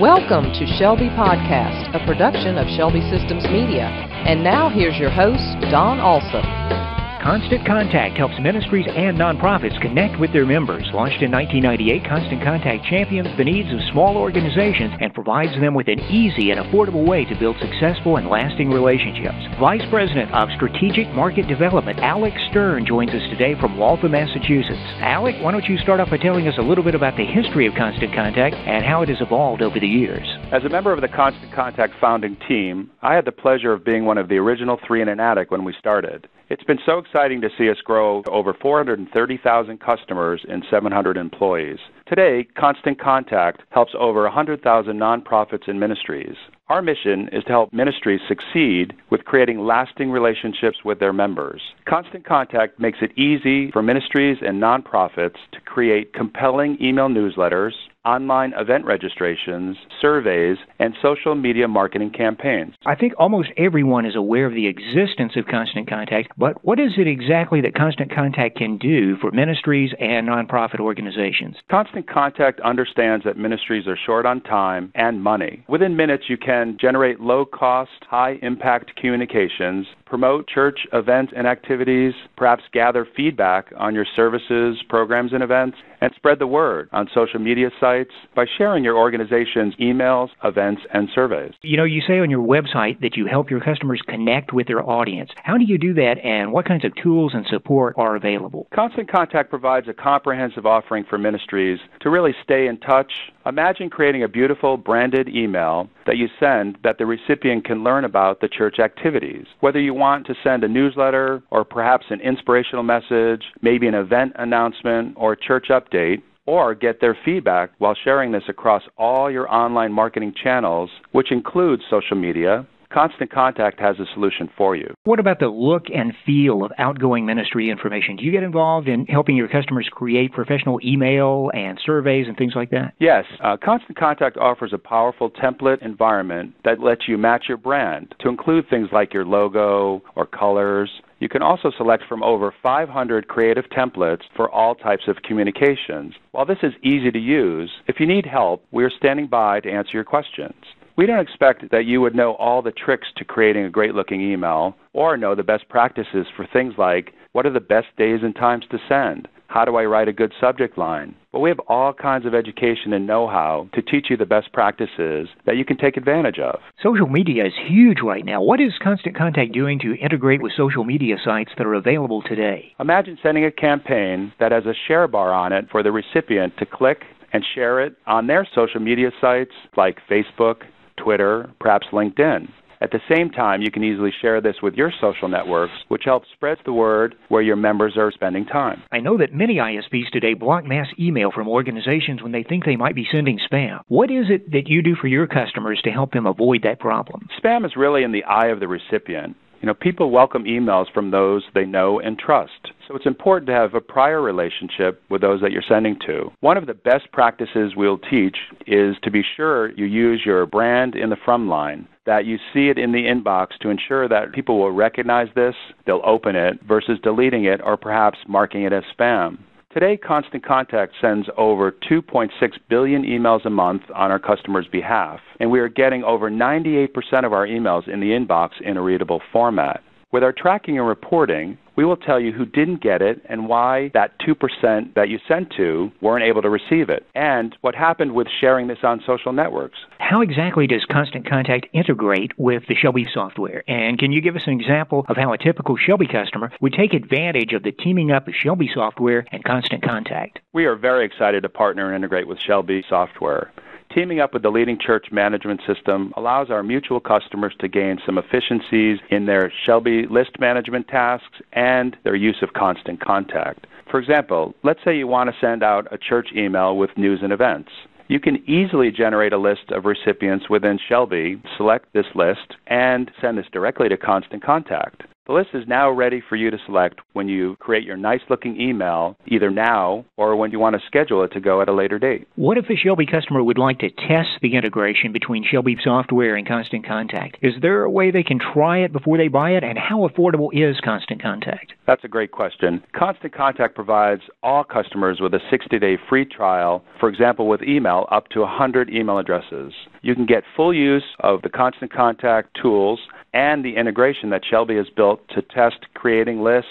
Welcome to Shelby Podcast, a production of Shelby Systems Media. And now here's your host, Don Alsop. Constant Contact helps ministries and nonprofits connect with their members. Launched in 1998, Constant Contact champions the needs of small organizations and provides them with an easy and affordable way to build successful and lasting relationships. Vice President of Strategic Market Development, Alec Stern, joins us today from Waltham, Massachusetts. Alec, why don't you start off by telling us a little bit about the history of Constant Contact and how it has evolved over the years? As a member of the Constant Contact founding team, I had the pleasure of being one of the original three in an attic when we started. It's been so exciting to see us grow to over 430,000 customers and 700 employees. Today, Constant Contact helps over 100,000 nonprofits and ministries. Our mission is to help ministries succeed with creating lasting relationships with their members. Constant Contact makes it easy for ministries and nonprofits to create compelling email newsletters, online event registrations, surveys, and social media marketing campaigns. I think almost everyone is aware of the existence of Constant Contact, but what is it exactly that Constant Contact can do for ministries and nonprofit organizations? Constant Contact understands that ministries are short on time and money. Within minutes, you can generate low cost, high impact communications promote church events and activities, perhaps gather feedback on your services, programs, and events, and spread the word on social media sites by sharing your organization's emails, events, and surveys. You know, you say on your website that you help your customers connect with their audience. How do you do that, and what kinds of tools and support are available? Constant Contact provides a comprehensive offering for ministries to really stay in touch. Imagine creating a beautiful branded email that you send that the recipient can learn about the church activities. Whether you want to send a newsletter or perhaps an inspirational message, maybe an event announcement or a church update, or get their feedback while sharing this across all your online marketing channels, which includes social media, Constant Contact has a solution for you. What about the look and feel of outgoing ministry information? Do you get involved in helping your customers create professional email and surveys and things like that? Yes. Uh, Constant Contact offers a powerful template environment that lets you match your brand to include things like your logo or colors. You can also select from over 500 creative templates for all types of communications. While this is easy to use, if you need help, we are standing by to answer your questions. We don't expect that you would know all the tricks to creating a great looking email or know the best practices for things like what are the best days and times to send? How do I write a good subject line? But we have all kinds of education and know how to teach you the best practices that you can take advantage of. Social media is huge right now. What is Constant Contact doing to integrate with social media sites that are available today? Imagine sending a campaign that has a share bar on it for the recipient to click and share it on their social media sites like Facebook, Twitter, perhaps LinkedIn. At the same time, you can easily share this with your social networks, which helps spread the word where your members are spending time. I know that many ISPs today block mass email from organizations when they think they might be sending spam. What is it that you do for your customers to help them avoid that problem? Spam is really in the eye of the recipient. You know, people welcome emails from those they know and trust. So it's important to have a prior relationship with those that you're sending to. One of the best practices we'll teach is to be sure you use your brand in the from line, that you see it in the inbox to ensure that people will recognize this, they'll open it, versus deleting it or perhaps marking it as spam. Today, Constant Contact sends over 2.6 billion emails a month on our customers' behalf, and we are getting over 98% of our emails in the inbox in a readable format. With our tracking and reporting, we will tell you who didn't get it and why that 2% that you sent to weren't able to receive it, and what happened with sharing this on social networks. How exactly does Constant Contact integrate with the Shelby software? And can you give us an example of how a typical Shelby customer would take advantage of the teaming up of Shelby software and Constant Contact? We are very excited to partner and integrate with Shelby software. Teaming up with the leading church management system allows our mutual customers to gain some efficiencies in their Shelby list management tasks and their use of constant contact. For example, let's say you want to send out a church email with news and events. You can easily generate a list of recipients within Shelby, select this list, and send this directly to Constant Contact. The list is now ready for you to select when you create your nice looking email, either now or when you want to schedule it to go at a later date. What if a Shelby customer would like to test the integration between Shelby software and Constant Contact? Is there a way they can try it before they buy it, and how affordable is Constant Contact? That's a great question. Constant Contact provides all customers with a 60 day free trial, for example, with email up to 100 email addresses. You can get full use of the Constant Contact tools and the integration that Shelby has built to test creating lists,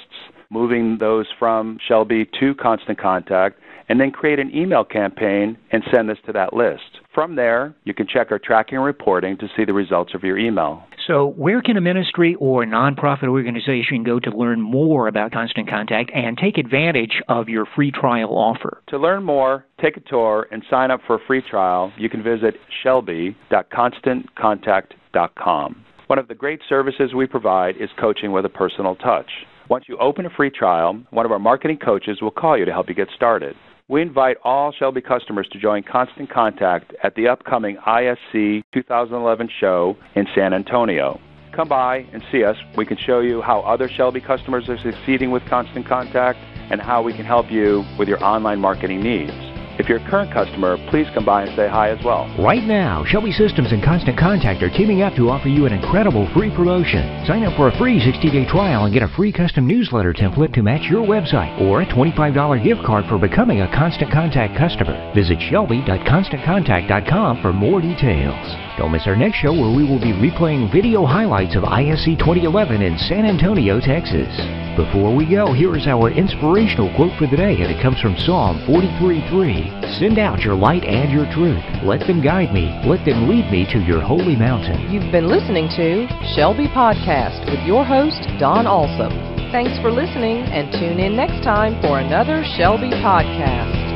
moving those from Shelby to Constant Contact, and then create an email campaign and send this to that list. From there, you can check our tracking and reporting to see the results of your email. So, where can a ministry or nonprofit organization go to learn more about Constant Contact and take advantage of your free trial offer? To learn more, take a tour, and sign up for a free trial, you can visit shelby.constantcontact.com. One of the great services we provide is coaching with a personal touch. Once you open a free trial, one of our marketing coaches will call you to help you get started. We invite all Shelby customers to join Constant Contact at the upcoming ISC 2011 show in San Antonio. Come by and see us. We can show you how other Shelby customers are succeeding with Constant Contact and how we can help you with your online marketing needs. If you're a current customer, please come by and say hi as well. Right now, Shelby Systems and Constant Contact are teaming up to offer you an incredible free promotion. Sign up for a free 60-day trial and get a free custom newsletter template to match your website or a $25 gift card for becoming a Constant Contact customer. Visit shelby.constantcontact.com for more details. Don't miss our next show where we will be replaying video highlights of ISC 2011 in San Antonio, Texas. Before we go, here is our inspirational quote for the day, and it comes from Psalm 43:3. Send out your light and your truth. Let them guide me. Let them lead me to your holy mountain. You've been listening to Shelby Podcast with your host, Don Alsop. Thanks for listening and tune in next time for another Shelby Podcast.